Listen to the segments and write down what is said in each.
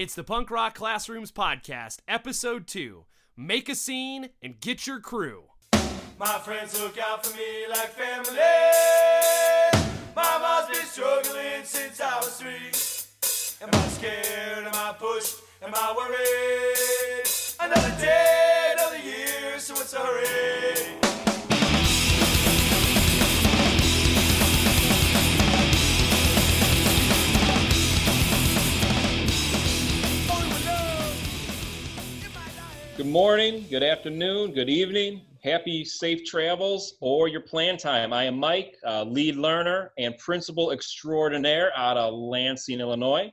It's the Punk Rock Classrooms Podcast, Episode 2 Make a Scene and Get Your Crew. My friends look out for me like family. Mama's been struggling since I was three. Am I scared? Am I pushed? Am I worried? Another day, another year, so what's the hurry? Good morning, good afternoon, good evening, happy safe travels or your plan time. I am Mike, uh, lead learner and principal extraordinaire out of Lansing, Illinois.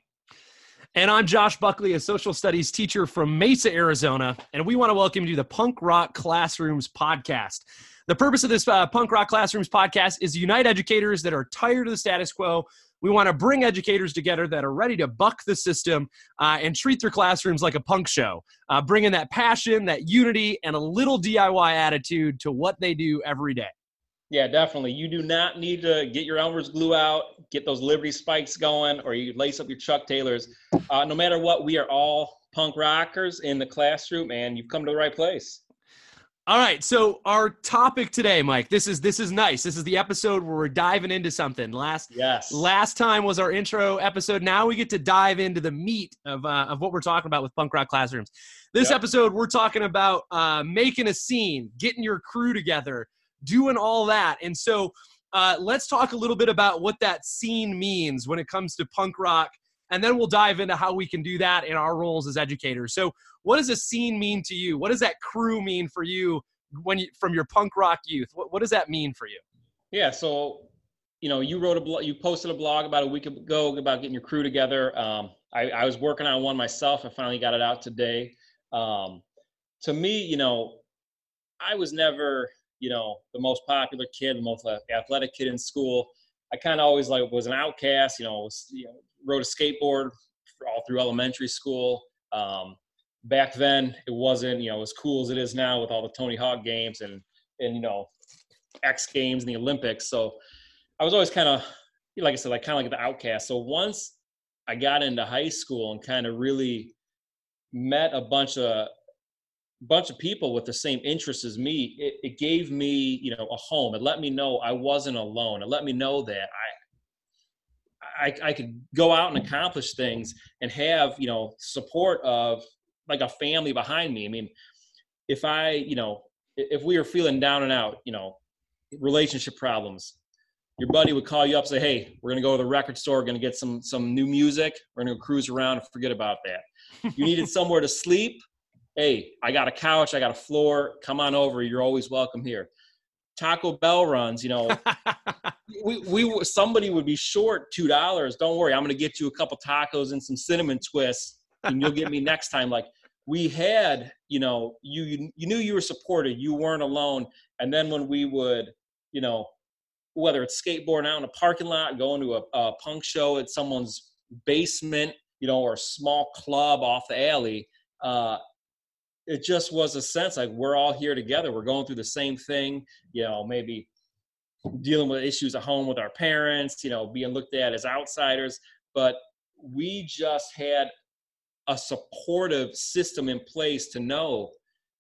And I'm Josh Buckley, a social studies teacher from Mesa, Arizona, and we want to welcome you to the Punk Rock Classrooms podcast. The purpose of this uh, Punk Rock Classrooms podcast is to unite educators that are tired of the status quo. We want to bring educators together that are ready to buck the system uh, and treat their classrooms like a punk show, uh, bringing that passion, that unity, and a little DIY attitude to what they do every day. Yeah, definitely. You do not need to get your Elmer's glue out, get those Liberty spikes going, or you lace up your Chuck Taylors. Uh, no matter what, we are all punk rockers in the classroom, and you've come to the right place. All right, so our topic today, Mike. This is this is nice. This is the episode where we're diving into something. Last Yes. last time was our intro episode. Now we get to dive into the meat of uh, of what we're talking about with punk rock classrooms. This Yep. episode, we're talking about uh, making a scene, getting your crew together, doing all that. And so, uh, let's talk a little bit about what that scene means when it comes to punk rock, and then we'll dive into how we can do that in our roles as educators. So, what does a scene mean to you? What does that crew mean for you when you from your punk rock youth? What, what does that mean for you? Yeah, so you know, you wrote a blog, you posted a blog about a week ago about getting your crew together. Um, I, I was working on one myself. I finally got it out today. Um, to me, you know, I was never, you know, the most popular kid, the most athletic kid in school. I kind of always like was an outcast. You know, was you know, rode a skateboard all through elementary school. Um, back then, it wasn't you know as cool as it is now with all the Tony Hawk games and and you know X Games and the Olympics. So I was always kind of, like I said, like kind of like the outcast. So once I got into high school and kind of really met a bunch of bunch of people with the same interests as me, it, it gave me, you know, a home. It let me know I wasn't alone. It let me know that I, I, I could go out and accomplish things and have, you know, support of like a family behind me. I mean, if I, you know, if we were feeling down and out, you know, relationship problems, your buddy would call you up say, "Hey, we're gonna go to the record store. Gonna get some some new music. We're gonna go cruise around and forget about that." You needed somewhere to sleep. Hey, I got a couch. I got a floor. Come on over. You're always welcome here. Taco Bell runs. You know, we we somebody would be short two dollars. Don't worry, I'm gonna get you a couple tacos and some cinnamon twists, and you'll get me next time. Like we had, you know, you you, you knew you were supported. You weren't alone. And then when we would, you know, whether it's skateboarding out in a parking lot, going to a, a punk show at someone's basement, you know, or a small club off the alley, uh, it just was a sense like we're all here together. We're going through the same thing, you know, maybe dealing with issues at home with our parents, you know, being looked at as outsiders. But we just had a supportive system in place to know,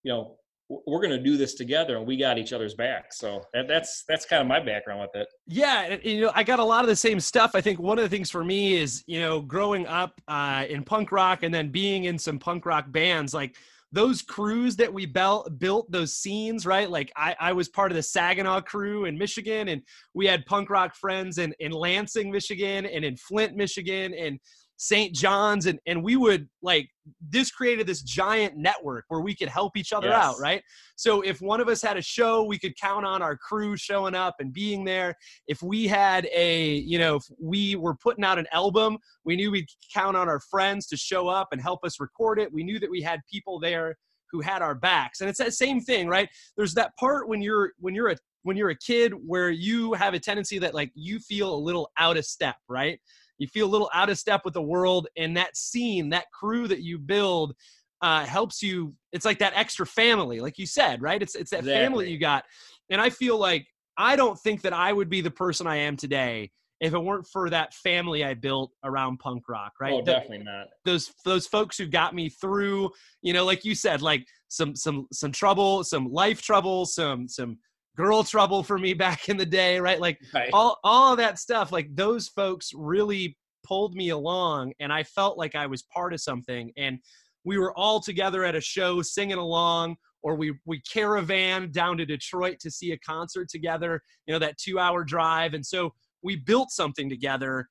you know, we're going to do this together and we got each other's back. So that, that's that's kind of my background with it. Yeah, you know, I got a lot of the same stuff. I think one of the things for me is, you know, growing up uh, in punk rock and then being in some punk rock bands, like those crews that we bel- built, those scenes, right? Like I, I was part of the Saginaw crew in Michigan, and we had punk rock friends in, in Lansing, Michigan, and in Flint, Michigan, and St. John's, and and we would like this created this giant network where we could help each other Yes. out, right? So if one of us had a show, we could count on our crew showing up and being there. If we had a, you know, if we were putting out an album, we knew we'd count on our friends to show up and help us record it. We knew that we had people there who had our backs. And it's that same thing, right? There's that part when you're when you're a when you're a kid where you have a tendency that like you feel a little out of step, right? You feel a little out of step with the world, and that scene, that crew that you build, uh, helps you. It's like that extra family, like you said, right? It's it's that family you got, and I feel like I don't think that I would be the person I am today if it weren't for that family I built around punk rock, right? Oh, definitely not. those those folks who got me through, you know, like you said, like some some some trouble, some life trouble, some some girl trouble for me back in the day, right? Like Right. all all of that stuff like those folks really pulled me along and i felt like i was part of something and we were all together at a show singing along or we we caravan down to detroit to see a concert together you know that two hour drive and so we built something together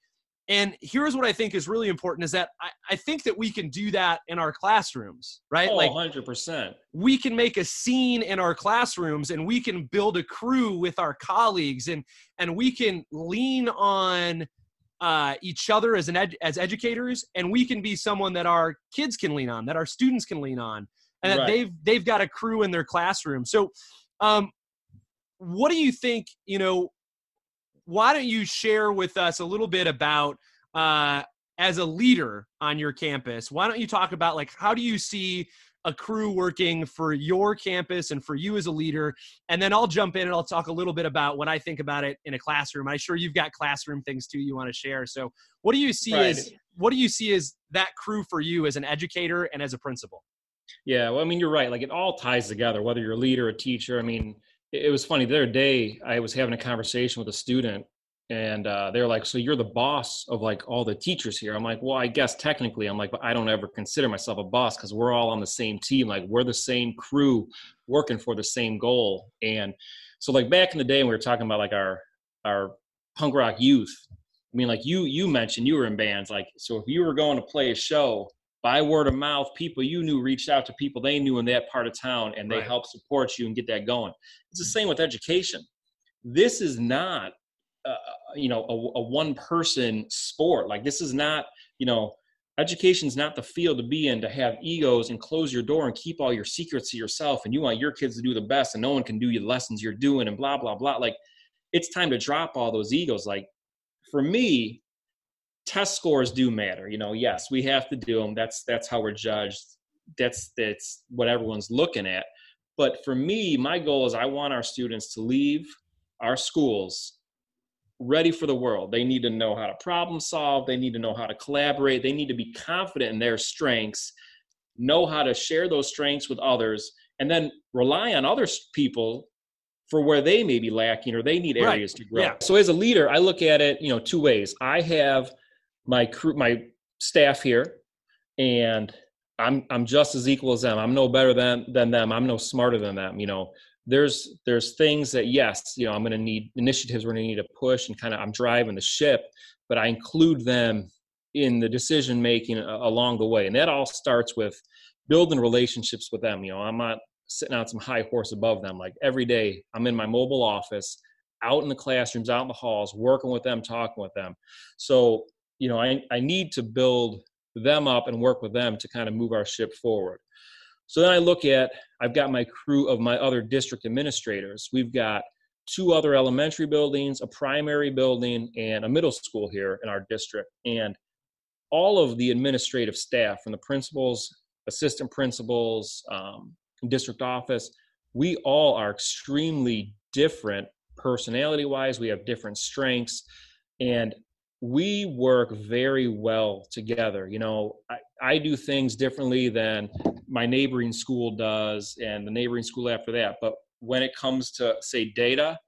and here's what i think is really important is that i, I think that we can do that in our classrooms right Oh, like 100%. we can make a scene in our classrooms and we can build a crew with our colleagues and and we can lean on uh, each other as an ed- as educators and we can be someone that our kids can lean on that our students can lean on and that Right. they've they've got a crew in their classroom so um what do you think you know why don't you share with us a little bit about uh as a leader on your campus why don't you talk about like how do you see a crew working for your campus and for you as a leader and then i'll jump in and i'll talk a little bit about what i think about it in a classroom i'm sure you've got classroom things too you want to share so what do you see Right. as what do you see as that crew for you as an educator and as a principal Yeah, well, I mean, you're right. Like it all ties together, whether you're a leader, a teacher. I mean, it, was funny. The other day, I was having a conversation with a student, and uh, they're like, "So you're the boss of like all the teachers here?" I'm like, "Well, I guess technically, I'm like, but I don't ever consider myself a boss because we're all on the same team. Like we're the same crew working for the same goal." And so, like back in the day, when we were talking about like our our punk rock youth. I mean, like you you mentioned you were in bands. Like, so if you were going to play a show, by word of mouth, people you knew reached out to people they knew in that part of town and they Right. helped support you and get that going. It's the same with education. This is not, uh, you know, a, a one person sport. Like, this is not, you know, education's not the field to be in to have egos and close your door and keep all your secrets to yourself and you want your kids to do the best and no one can do your lessons you're doing and blah, blah, blah. Like, it's time to drop all those egos. Like, for me, test scores do matter. You know, yes, we have to do them. That's that's how we're judged. That's that's what everyone's looking at. But for me, my goal is I want our students to leave our schools ready for the world. They need to know how to problem solve. They need to know how to collaborate. They need to be confident in their strengths, know how to share those strengths with others, and then rely on other people for where they may be lacking or they need Right. areas to grow. Yeah. So as a leader, I look at it, you know, two ways. I have my crew, my staff here, and I'm I'm just as equal as them. I'm no better than than them. I'm no smarter than them. You know, there's there's things that yes, you know, I'm going to need initiatives. We're going to need to push and kind of I'm driving the ship, but I include them in the decision making along the way, and that all starts with building relationships with them. You know, I'm not sitting on some high horse above them. Like every day, I'm in my mobile office, out in the classrooms, out in the halls, working with them, talking with them. So you know, I I need to build them up and work with them to kind of move our ship forward. So then I look at, I've got my crew of my other district administrators. We've got two other elementary buildings, a primary building, and a middle school here in our district. And all of the administrative staff, from the principals, assistant principals, um, district office, we all are extremely different personality wise. We have different strengths. And we work very well together. You know, I, I do things differently than my neighboring school does and the neighboring school after that. But when it comes to, say, data,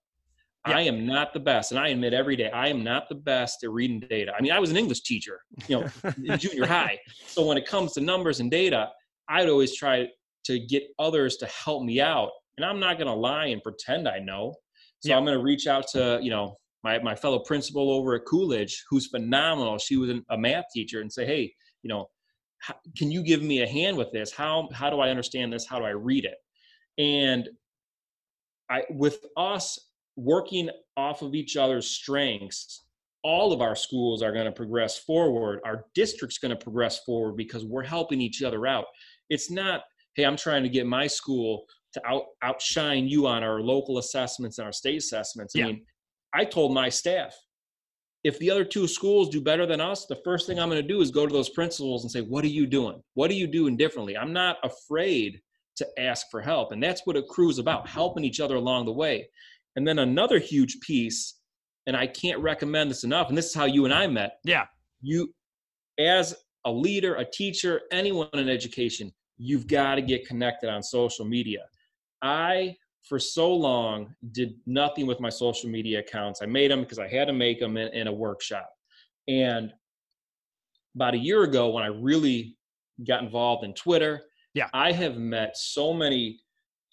I am not the best. And I admit every day, I am not the best at reading data. I mean, I was an English teacher, you know, in junior high. So when it comes to numbers and data, I'd always try to get others to help me out. And I'm not going to lie and pretend I know. So Yeah. I'm going to reach out to, you know, my, my fellow principal over at Coolidge, who's phenomenal. She was an- a math teacher and say, Hey, you know, how, can you give me a hand with this? How, how do I understand this? How do I read it? And I, with us working off of each other's strengths, all of our schools are going to progress forward. Our district's going to progress forward because we're helping each other out. It's not, hey, I'm trying to get my school to out, outshine you on our local assessments and our state assessments. I Yeah. mean, I told my staff, if the other two schools do better than us, the first thing I'm going to do is go to those principals and say, what are you doing? What are you doing differently? I'm not afraid to ask for help. And that's what a crew is about, helping each other along the way. And then another huge piece, and I can't recommend this enough. And this is how you and I met. Yeah. You, as a leader, a teacher, anyone in education, you've got to get connected on social media. I, for so long, did nothing with my social media accounts. I made them because I had to make them in, in a workshop. And about a year ago, when I really got involved in Twitter, yeah, I have met so many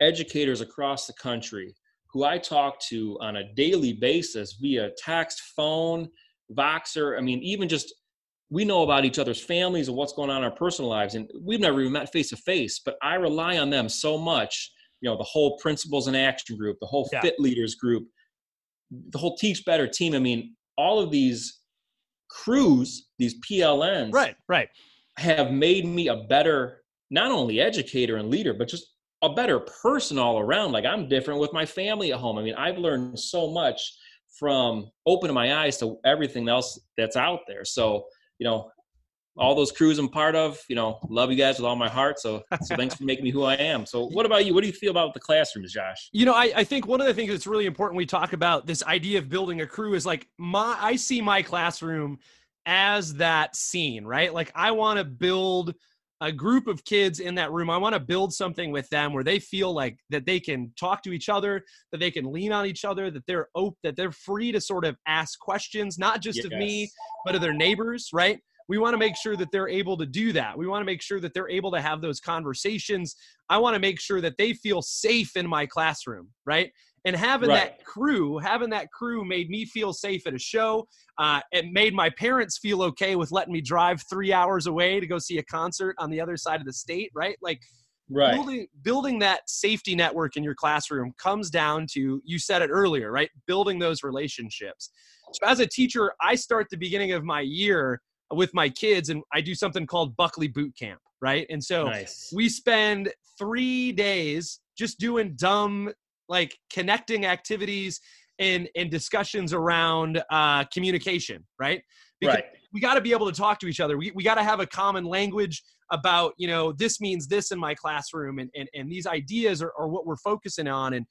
educators across the country who I talk to on a daily basis via text, phone, Voxer. I mean, even just we know about each other's families and what's going on in our personal lives, and we've never even met face to face. But I rely on them so much. You know, the whole principals and action group, the whole Yeah. fit leaders group, the whole teach better team. I mean, all of these crews, these PLNs, Right. Right. have made me a better not only educator and leader but just a better person all around like i'm different with my family at home i mean i've learned so much from opening my eyes to everything else that's out there so you know all those crews i'm part of you know love you guys with all my heart so so thanks for making me who i am so what about you what do you feel about the classrooms josh You know, I, I think one of the things that's really important we talk about this idea of building a crew is like my I see my classroom as that scene, right? Like I want to build a group of kids in that room. I want to build something with them where they feel like that they can talk to each other, that they can lean on each other, that they're open, that they're free to sort of ask questions, not just of me, but of their neighbors, right? We want to make sure that they're able to do that. We want to make sure that they're able to have those conversations. I want to make sure that they feel safe in my classroom, right? And having Right. that crew, having that crew made me feel safe at a show. Uh, it made my parents feel okay with letting me drive three hours away to go see a concert on the other side of the state, right? Like right building building that safety network in your classroom comes down to you said it earlier right building those relationships so as a teacher i start the beginning of my year with my kids and i do something called buckley boot camp right and so nice we spend three days just doing dumb like connecting activities and and discussions around uh communication right Because right we got to be able to talk to each other. We, we got to have a common language about, you know, this means this in my classroom and, and, and these ideas are, are what we're focusing on. And,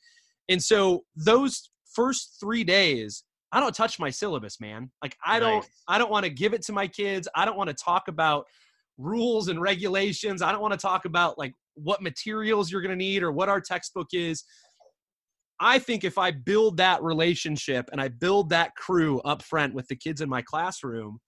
and so those first three days, I don't touch my syllabus, man. Like I don't, I don't want to give it to my kids. I don't want to talk about rules and regulations. I don't want to talk about like what materials you're going to need or what our textbook is. I think if I build that relationship and I build that crew up front with the kids in my classroom,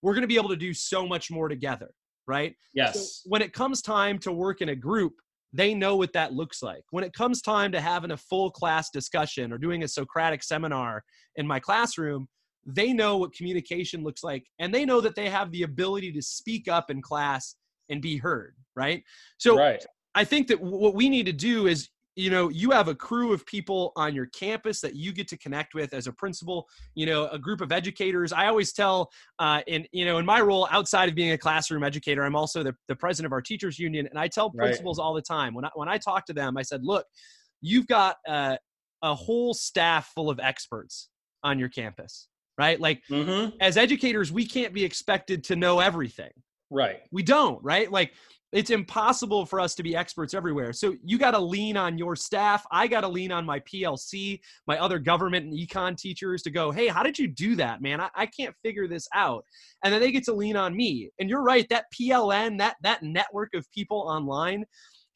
we're going to be able to do so much more together, right? yes So when it comes time to work in a group, they know what that looks like. When it comes time to having a full class discussion or doing a Socratic seminar in my classroom, they know what communication looks like and they know that they have the ability to speak up in class and be heard, right? So right I think that what we need to do is, you know, you have a crew of people on your campus that you get to connect with as a principal, you know, a group of educators. I always tell, uh, in, you know, in my role outside of being a classroom educator, I'm also the, the president of our teachers union. And I tell Right. principals all the time when I, when I talk to them, I said, look, you've got uh, a whole staff full of experts on your campus, right? Like mm-hmm. as educators, we can't be expected to know everything right. We don't right? Like it's impossible for us to be experts everywhere. So you got to lean on your staff. I got to lean on my plc my other government and econ teachers to go hey how did you do that man? I, I can't figure this out. And then they get to lean on me. And you're right that pln that that network of people online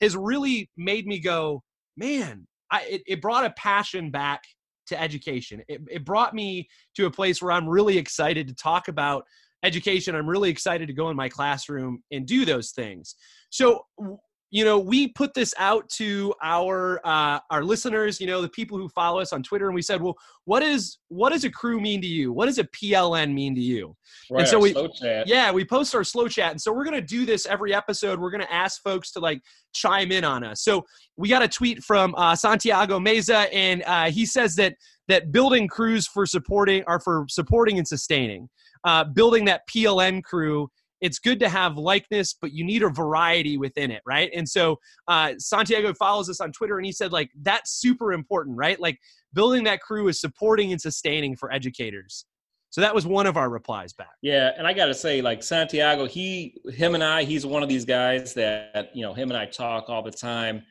has really made me go man I, it, it brought a passion back to education. It, it brought me to a place where i'm really excited to talk about education i'm really excited to go in my classroom and do those things so you know we put this out to our uh, our listeners you know the people who follow us on twitter and we said well what is what does a crew mean to you what does a pln mean to you right and so we- slow chat. yeah, we post our slow chat. And so we're going to do this every episode. We're going to ask folks to like chime in on us. So we got a tweet from uh, Santiago Meza, and uh, he says that that building crews for supporting are for supporting and sustaining. Uh, building that PLN crew, it's good to have likeness, but you need a variety within it, right? And so uh, Santiago follows us on Twitter, and he said like that's super important, right? Like building that crew is supporting and sustaining for educators. So that was one of our replies back. Yeah, and I got to say, like Santiago, he, him, and I, he's one of these guys that you know, him and I talk all the time.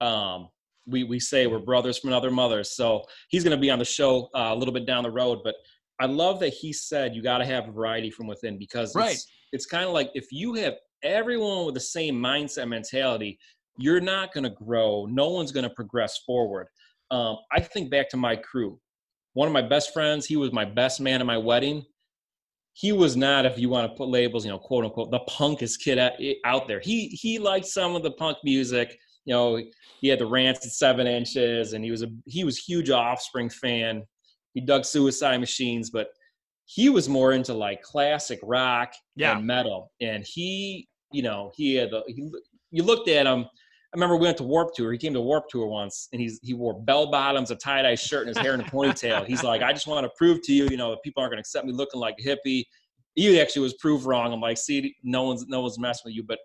Um, we we say we're brothers from another mother, so he's going to be on the show uh, a little bit down the road. But I love that he said you got to have variety from within because Right. it's, it's kind of like if you have everyone with the same mindset mentality, you're not going to grow. No one's going to progress forward. Um, I think back to my crew. One of my best friends, he was my best man at my wedding. He was not, if you want to put labels, you know, quote unquote, the punkest kid out, out there. He he liked some of the punk music. You know, he had the Rancid Seven Inches, and he was a he was huge Offspring fan. He dug Suicide Machines, but he was more into like classic rock Yeah. and metal. And he, you know, he had the he, you looked at him. I remember we went to Warp Tour. He came to Warp Tour once, and he's he wore bell bottoms, a tie dye shirt, and his hair in a ponytail. He's like, I just want to prove to you, you know, that people aren't going to accept me looking like a hippie. He actually was proved wrong. I'm like, see, no one's no one's messing with you. But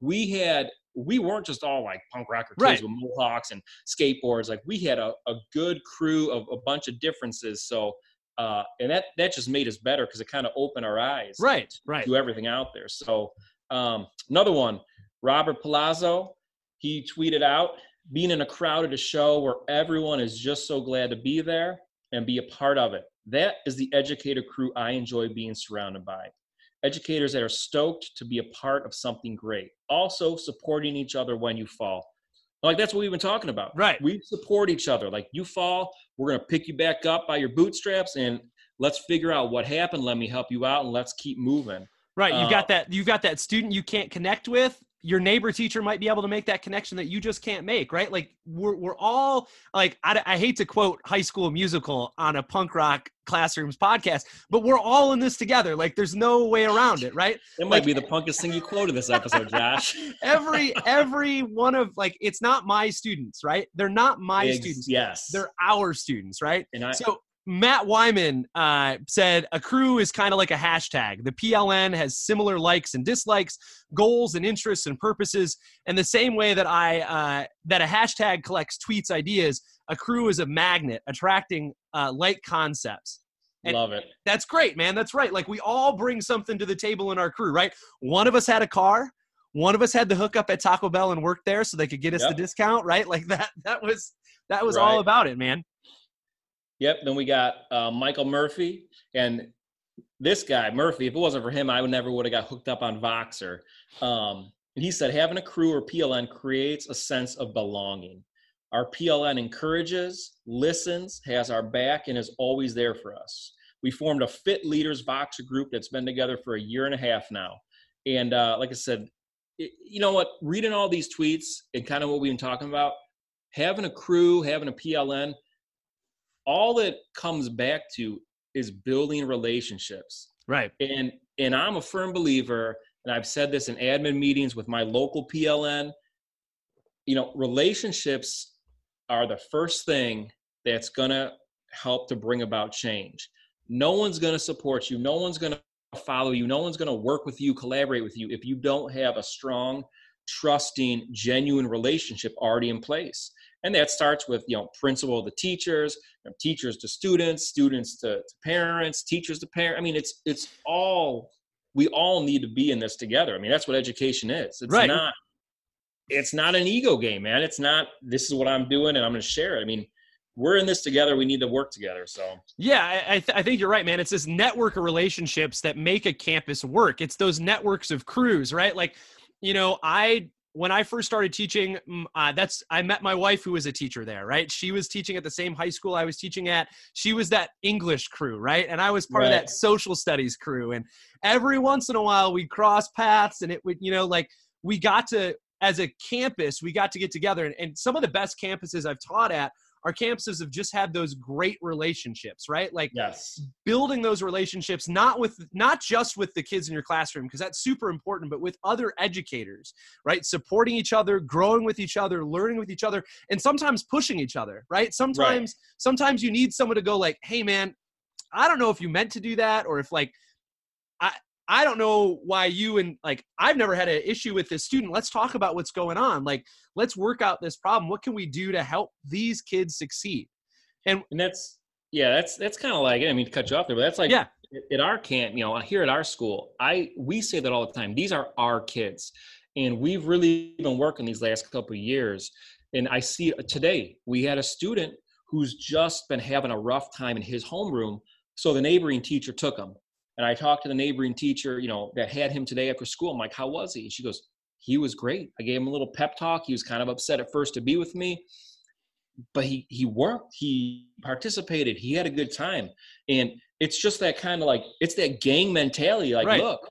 we had we weren't just all like punk rocker kids Right. with mohawks and skateboards. Like we had a, a good crew of a bunch of differences. So uh, and that that just made us better because it kind of opened our eyes Right. Right. to everything out there. So um, another one, Robert Palazzo, he tweeted out, being in a crowd at a show where everyone is just so glad to be there and be a part of it. That is the educator crew I enjoy being surrounded by. Educators that are stoked to be a part of something great. Also supporting each other when you fall. Like that's what we've been talking about. Right. We support each other. Like you fall, we're gonna pick you back up by your bootstraps and let's figure out what happened. Let me help you out and let's keep moving. Right. You've Uh, got that. You've got that student you can't connect with. Your neighbor teacher might be able to make that connection that you just can't make. Right. Like we're we're all like I, I hate to quote High School Musical on a punk rock classrooms podcast, but we're all in this together. Like there's no way around it. Right. it might Like- be the punkest thing you quoted this episode, Josh. Every every one of like it's not my students. Right. They're not my Ex- students. Yes. They're our students. Right. and I, So Matt Wyman uh, said a crew is kind of like a hashtag. The PLN has similar likes and dislikes, goals and interests and purposes. And the same way that I uh, that a hashtag collects tweets, ideas, a crew is a magnet attracting uh, like concepts. and- love it. That's great, man. That's right. Like we all bring something to the table in our crew, right? One of us had a car. One of us had the hookup at Taco Bell and worked there so they could get us Yep. the discount, right? Like that. That was that was all about it, man. Yep. Then we got uh, Michael Murphy, and this guy Murphy. If it wasn't for him, I would never would have got hooked up on Voxer. Um, and he said having a crew or PLN creates a sense of belonging. Our PLN encourages, listens, has our back, and is always there for us. We formed a Fit Leaders Voxer group that's been together for a year and a half now. And uh, like I said, it, you know what? Reading all these tweets and kind of what we've been talking about, having a crew, having a PLN, all it comes back to is building relationships. Right. and and i'm a firm believer and i've said this in admin meetings with my local pln you know relationships are the first thing that's going to help to bring about change. No one's going to support you. No one's going to follow you. No one's going to work with you collaborate with you if you don't have a strong trusting genuine relationship already in place and that starts with you know principal to teachers you know, teachers to students students to, to parents teachers to parents i mean it's it's all we all need to be in this together i mean that's what education is it's Right. not it's not an ego game man it's not this is what i'm doing and i'm going to share it i mean we're in this together we need to work together so Yeah, I, th- I think you're right, man. It's this network of relationships that make a campus work. It's those networks of crews, right? Like, you know, I when I first started teaching, mm, uh, that's I met my wife who was a teacher there, right? She was teaching at the same high school I was teaching at. She was that English crew, right? And I was part of that social studies crew. And every once in a while, we cross paths, and it would, you know, like we got to as a campus, we got to get together. And, and some of the best campuses I've taught at are campuses have just had those great relationships, right? Like yes. building those relationships not with not just with the kids in your classroom because that's super important but with other educators right? Supporting each other growing with each other learning with each other and sometimes pushing each other right? Sometimes sometimes you need someone to go like hey man i don't know if you meant to do that or if like i i don't know why you and like i've never had an issue with this student. Let's talk about what's going on. Like let's work out this problem. What can we do to help these kids succeed? And that's yeah that's that's kind of like i mean to cut you off there but that's like Yeah. at- our camp you know here at our school i we say that all the time. These are our kids. And we've really been working these last couple of years. And i see uh, today we had a student who's just been having a rough time in his homeroom So the neighboring teacher took him. And I talked to the neighboring teacher, you know, that had him today after school. I'm like, how was he? And she goes, he was great. I gave him a little pep talk. He was kind of upset at first to be with me, but he he worked. He participated. He had a good time. And it's just that kind of like it's that gang mentality. Like, Right. look,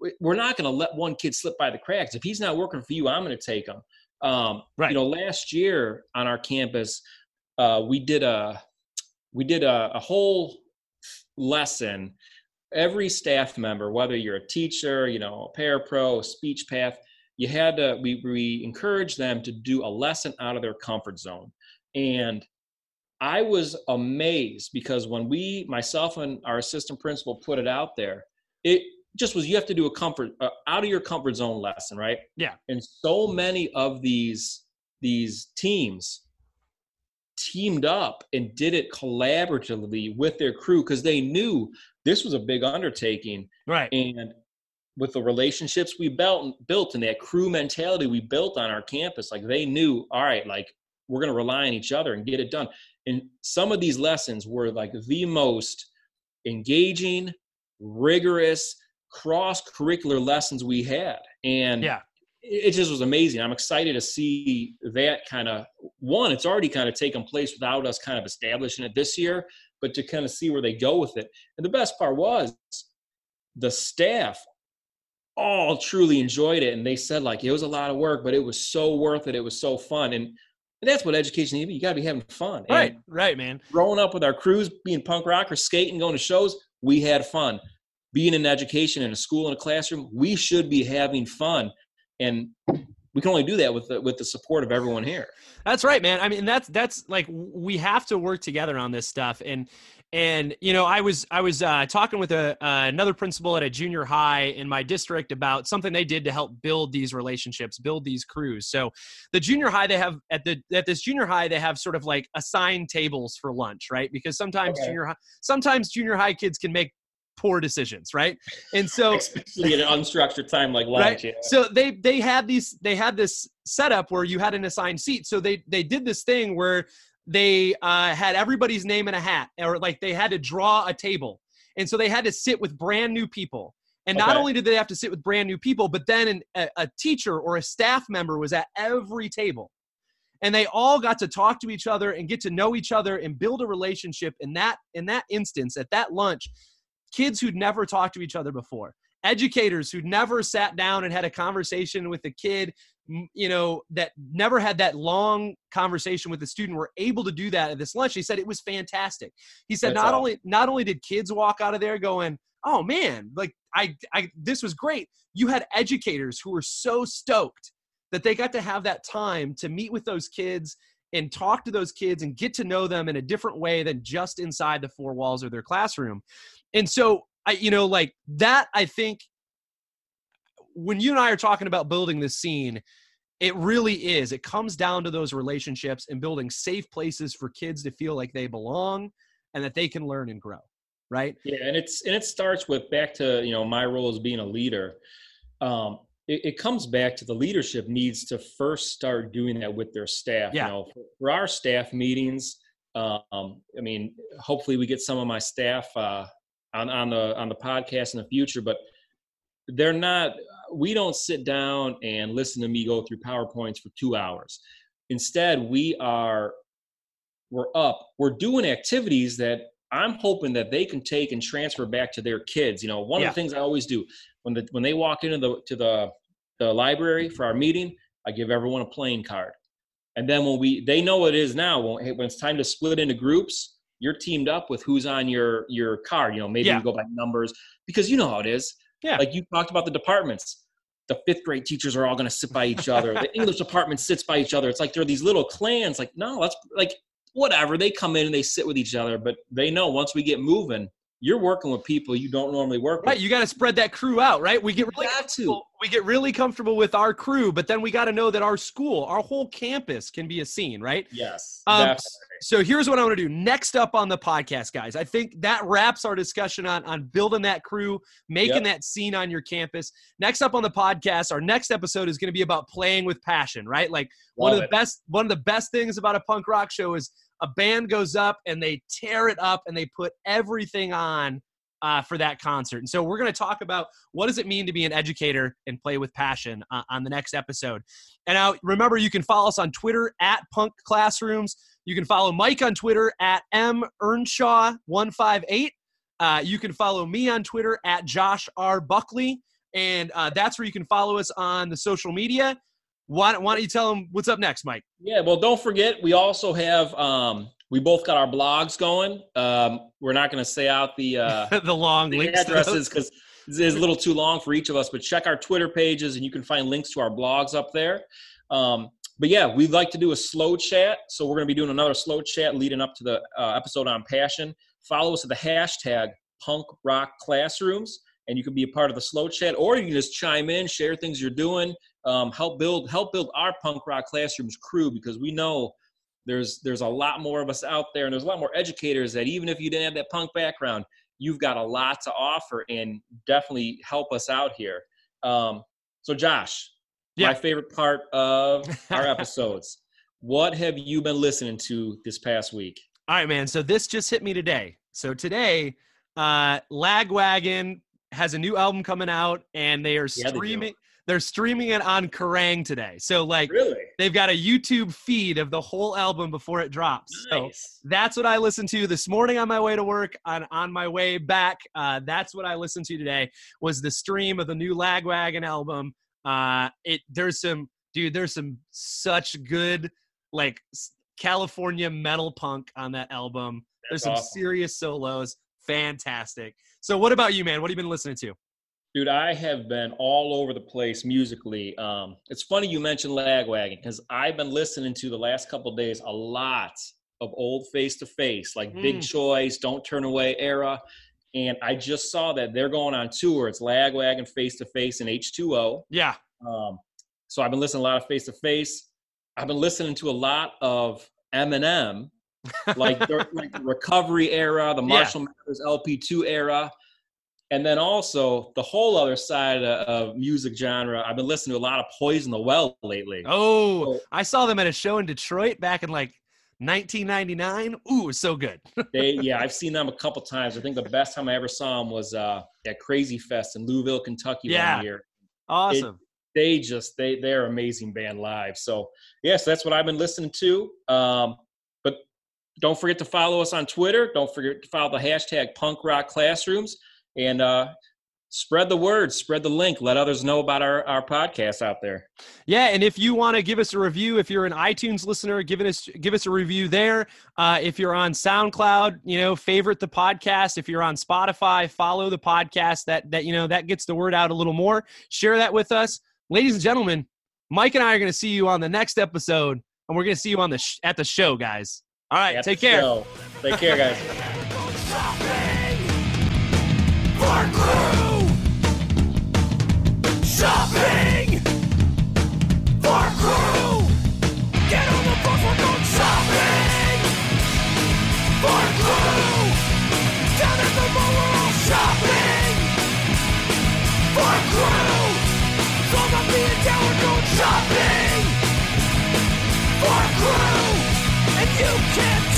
we- we're not going to let one kid slip by the cracks. If he's not working for you, I'm going to take him. Um, Right. You know, last year on our campus, uh, we did a we did a, a whole lesson. Every staff member, whether you're a teacher, you know, a parapro, a speech path, you had to. We we encouraged them to do a lesson out of their comfort zone, and I was amazed because when we, myself and our assistant principal, put it out there, it just was you have to do a comfort uh, out of your comfort zone lesson, right? Yeah. And so many of these these teams teamed up and did it collaboratively with their crew because they knew this was a big undertaking Right. and with the relationships we built built and that crew mentality we built on our campus like they knew all right like we're going to rely on each other and get it done and some of these lessons were like the most engaging rigorous cross curricular lessons we had and Yeah. It just was amazing. I'm excited to see that kind of one it's already kind of taken place without us kind of establishing it this year but to kind of see where they go with it. And the best part was the staff all truly enjoyed it and they said like it was a lot of work but it was so worth it. It was so fun. And, and that's what education is you got to be having fun. And Right. Right, man. growing up with our crews being punk rock or skating going to shows we had fun. Being in education in a school in a classroom we should be having fun and we can only do that with the, with the support of everyone here That's right, man. I mean, that's that's like we have to work together on this stuff. And and you know, I was I was uh, talking with a uh, another principal at a junior high in my district about something they did to help build these relationships, build these crews. So, the junior high they have at the at this junior high they have sort of like assigned tables for lunch, right? Because sometimes Okay. junior high sometimes junior high kids can make poor decisions, right? And so especially at an unstructured time like lunch right yeah. so they they had these they had this setup where you had an assigned seat so they they did this thing where they uh, had everybody's name in a hat or like they had to draw a table and so they had to sit with brand new people and not Okay. only did they have to sit with brand new people but then an, a, a teacher or a staff member was at every table and they all got to talk to each other and get to know each other and build a relationship in that in that instance at that lunch kids who'd never talked to each other before educators who'd never sat down and had a conversation with a kid you know that never had that long conversation with the student were able to do that at this lunch. He said it was fantastic. He said That's not only not only did kids walk out of there going oh man like I, I this was great you had educators who were so stoked that they got to have that time to meet with those kids and talk to those kids and get to know them in a different way than just inside the four walls of their classroom and so i you know like that i think when you and i are talking about building this scene it really is it comes down to those relationships and building safe places for kids to feel like they belong and that they can learn and grow right Yeah, and it's and it starts with back to you know my role as being a leader. Um, it, it comes back to the leadership needs to first start doing that with their staff. Yeah. You know, for, for our staff meetings, um, I mean, hopefully we get some of my staff uh, on on the on the podcast in the future, but they're not. We don't sit down and listen to me go through powerpoints for two hours. Instead, we are we're up. We're doing activities that I'm hoping that they can take and transfer back to their kids. You know, one Yeah. of the things I always do when the when they walk into the to the the library for our meeting, I give everyone a playing card. And then when we they know what it is now, when, when it's time to split into groups, you're teamed up with who's on your your card. You know, maybe Yeah. you go by numbers because you know how it is. Yeah. Like you talked about the departments. The fifth grade teachers are all going to sit by each other. the English department sits by each other. It's like they're these little clans. Like no, let's like whatever. They come in and they sit with each other, but they know once we get moving, you're working with people you don't normally work right with. Right, you got to spread that crew out right we get really got to. comfortable- we get really comfortable with our crew but then we got to know that our school our whole campus can be a scene right Yes. Um, so here's what I want to do. Next up on the podcast, guys, I think that wraps our discussion on, on building that crew, making Yep. that scene on your campus. Next up on the podcast, our next episode is going to be about playing with passion, right? Like one of Love the it. best one of the best things about a punk rock show is a band goes up and they tear it up and they put everything on uh, for that concert. And so we're going to talk about what does it mean to be an educator and play with passion uh, on the next episode. And now remember, you can follow us on Twitter at Punk Classrooms. You can follow Mike on Twitter at M Earnshaw158. Uh, you can follow me on Twitter at Josh R. Buckley. And uh, that's where you can follow us on the social media. Why, why don't you tell them what's up next, Mike? Yeah, well, don't forget, we also have um, we both got our blogs going. Um, we're not going to say out the uh, the long the links addresses because it's a little too long for each of us. But check our Twitter pages, and you can find links to our blogs up there. Um, but yeah, we'd like to do a slow chat, so we're going to be doing another slow chat leading up to the uh, episode on passion. Follow us at the hashtag Punk Rock Classrooms, and you can be a part of the slow chat, or you can just chime in, share things you're doing, um, help build help build our Punk Rock Classrooms crew because we know there's there's a lot more of us out there, and there's a lot more educators that even if you didn't have that punk background, you've got a lot to offer and definitely help us out here. Um, so, Josh, Yeah. my favorite part of our episodes. What have you been listening to this past week? All right, man. So this just hit me today. So today, uh, Lagwagon has a new album coming out, and they are Yeah, streaming. They are streaming it on Kerrang today. So like, Really? they've got a YouTube feed of the whole album before it drops. So that's what I listened to this morning on my way to work. On on my way back, uh, that's what I listened to today. Was the stream of the new Lagwagon album. Uh, it there's some dude. There's some such good like California metal punk on that album. There's some awesome. serious solos. Fantastic. So what about you, man? What have you been listening to? Dude, I have been all over the place musically. Um, it's funny you mentioned Lagwagon because I've been listening to the last couple of days a lot of old face to face, like Big Mm. Choice, Don't Turn Away era. And I just saw that they're going on tour. It's Lagwagon, Face to Face, and H2O. Yeah. Um, so I've been listening a lot of Face to Face. I've been listening to a lot of Eminem, like, dur- like the Recovery era, the Yeah. Marshall Mathers LP2 era, and then also the whole other side of, of music genre. I've been listening to a lot of Poison the Well lately. Oh, So- I saw them at a show in Detroit back in like 1999. Ooh, it was so good. They, yeah, I've seen them a couple times. I think the best time I ever saw them was uh, at Krazy Fest in Louisville, Kentucky Yeah. one year. awesome. they just they they're amazing band live. So yes, that's what I've been listening to. Um, don't forget to follow us on Twitter. Don't forget to follow the hashtag Punk Rock Classrooms and uh, spread the word, spread the link, let others know about our our podcast out there. Yeah, and if you want to give us a review, if you're an iTunes listener, give us give us a review there. Uh, if you're on SoundCloud, you know, favorite the podcast. If you're on Spotify, follow the podcast. That that you know that gets the word out a little more. Share that with us, ladies and gentlemen. Mike and I are going to see you on the next episode, and we're going to see you on the sh- at the show, guys. All right, take care. show. Take care, guys.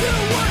And you